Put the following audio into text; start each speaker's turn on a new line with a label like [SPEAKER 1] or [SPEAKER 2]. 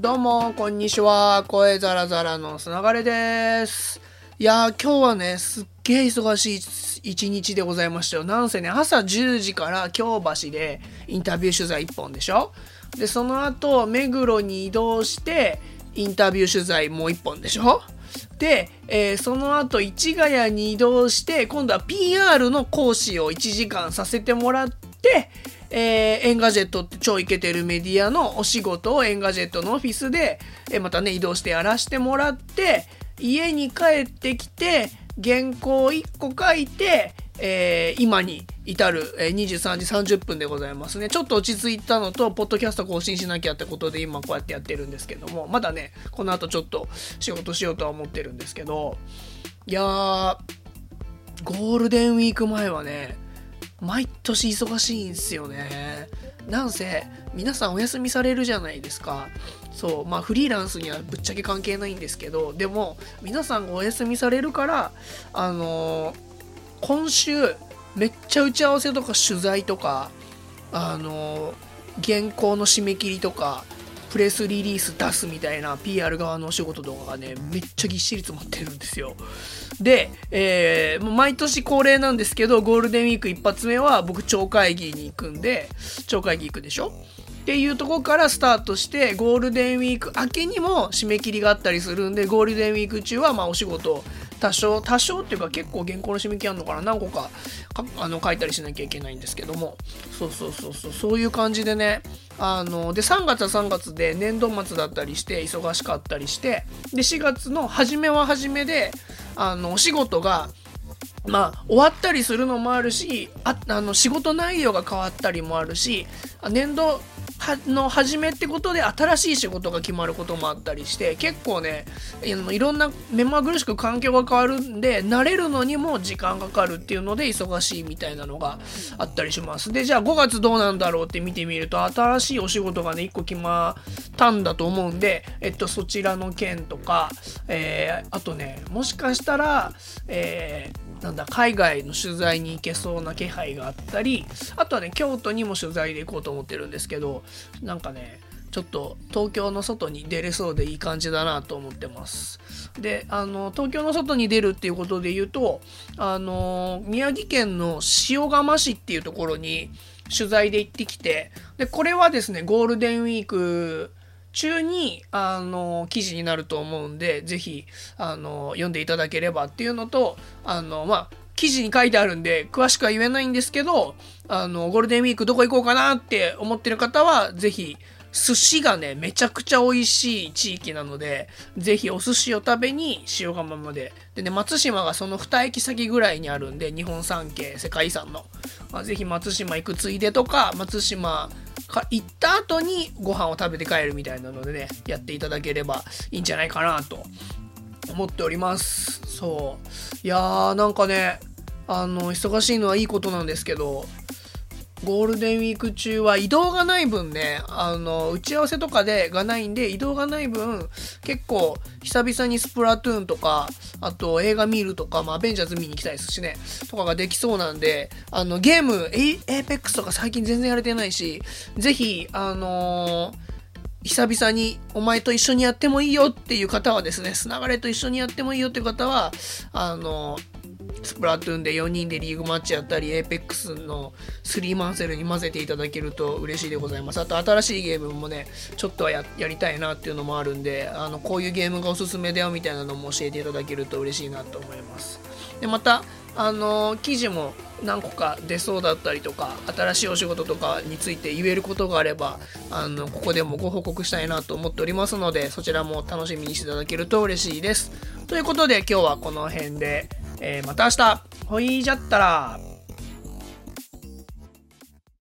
[SPEAKER 1] どうも、こんにちは。声ザラザラのつながれです。いやー、今日はね、すっげー忙しい一日でございましたよ。なんせね、朝10時から京橋でインタビュー取材1本でしょで、その後、目黒に移動して、インタビュー取材もう1本でしょで、えーその後市ヶ谷に移動して今度は PR の講師を1時間させてもらって、えー Engadget って超イケてるメディアのお仕事を Engadget のオフィスで、えーまたね移動してやらしてもらって家に帰ってきて原稿1個書いて、えー今に至る、えー23時30分でございますねちょっと落ち着いたのとポッドキャスト更新しなきゃってことで今こうやってやってるんですけどもまだねこの後ちょっと仕事しようとは思ってるんですけどいやーゴールデンウィーク前はね毎年忙しいんすよね。なんせ皆さんお休みされるじゃないですか。そうまあフリーランスにはぶっちゃけ関係ないんですけどでも皆さんがお休みされるからあのー今週めっちゃ打ち合わせとか取材とかあの原稿の締め切りとかプレスリリース出すみたいな PR 側のお仕事とかがねめっちゃぎっしり詰まってるんですよ。で、えーもう毎年恒例なんですけどゴールデンウィーク一発目は僕超会議に行くんで超会議行くでしょ？っていうとこからスタートしてゴールデンウィーク明けにも締め切りがあったりするんでゴールデンウィーク中はまあお仕事多少多少っていうか結構原稿の締め切りあるのかな。何個かあの書いたりしなきゃいけないんですけども。そうそうそうそう。そういう感じでね。あので3月は3月で年度末だったりして忙しかったりしてで4月の初めは初めであのお仕事がまあ終わったりするのもあるしああの仕事内容が変わったりもあるし年度はの初めってことで新しい仕事が決まることもあったりして結構ねいろいろんな目まぐるしく環境が変わるんで慣れるのにも時間かかるっていうので忙しいみたいなのがあったりします。でじゃあ5月どうなんだろうって見てみると新しいお仕事がね1個決まったんだと思うんで、えっと、そちらの件とか、えーあとねもしかしたら、えーなんだ海外の取材に行けそうな気配があったりあとはね京都にも取材で行こうと思ってるんですけどなんかねちょっと東京の外に出れそうでいい感じだなと思ってます。であの東京の外に出るっていうことで言うとあの宮城県の塩釜市っていうところに取材で行ってきてでこれはですねゴールデンウィーク中にあの記事になると思うんでぜひあの読んでいただければっていうのとあのまあ記事に書いてあるんで詳しくは言えないんですけどあのゴールデンウィークどこ行こうかなって思ってる方はぜひ寿司がねめちゃくちゃ美味しい地域なのでぜひお寿司を食べに塩釜まで。でね松島がその2駅先ぐらいにあるんで日本三景世界遺産の、まあ、ぜひ松島行くついでとか松島行った後にご飯を食べて帰るみたいなのでねやっていただければいいんじゃないかなと思っております。そう。いやーなんかねあの忙しいのはいいことなんですけどゴールデンウィーク中は移動がない分ね、あの、打ち合わせとかでがないんで、移動がない分、結構、久々にスプラトゥーンとか、あと映画見るとか、まあ、アベンジャーズ見に行きたいですしね、とかができそうなんで、あの、ゲーム、エイエーペックスとか最近全然やれてないし、ぜひ、あのー久々にお前と一緒にやってもいいよっていう方はですね、つながれと一緒にやってもいいよっていう方は、あのスプラトゥーンで4人でリーグマッチやったり、エーペックスの3マンセルに混ぜていただけると嬉しいでございます。あと新しいゲームもね、ちょっとはややりたいなっていうのもあるんで、あのこういうゲームがおすすめだよみたいなのも教えていただけると嬉しいなと思います。で、また、あの記事も何個か出そうだったりとか新しいお仕事とかについて言えることがあればあのここでもご報告したいなと思っておりますのでそちらも楽しみにしていただけると嬉しいですということで今日はこの辺で、えーまた明日。ほいじゃったら。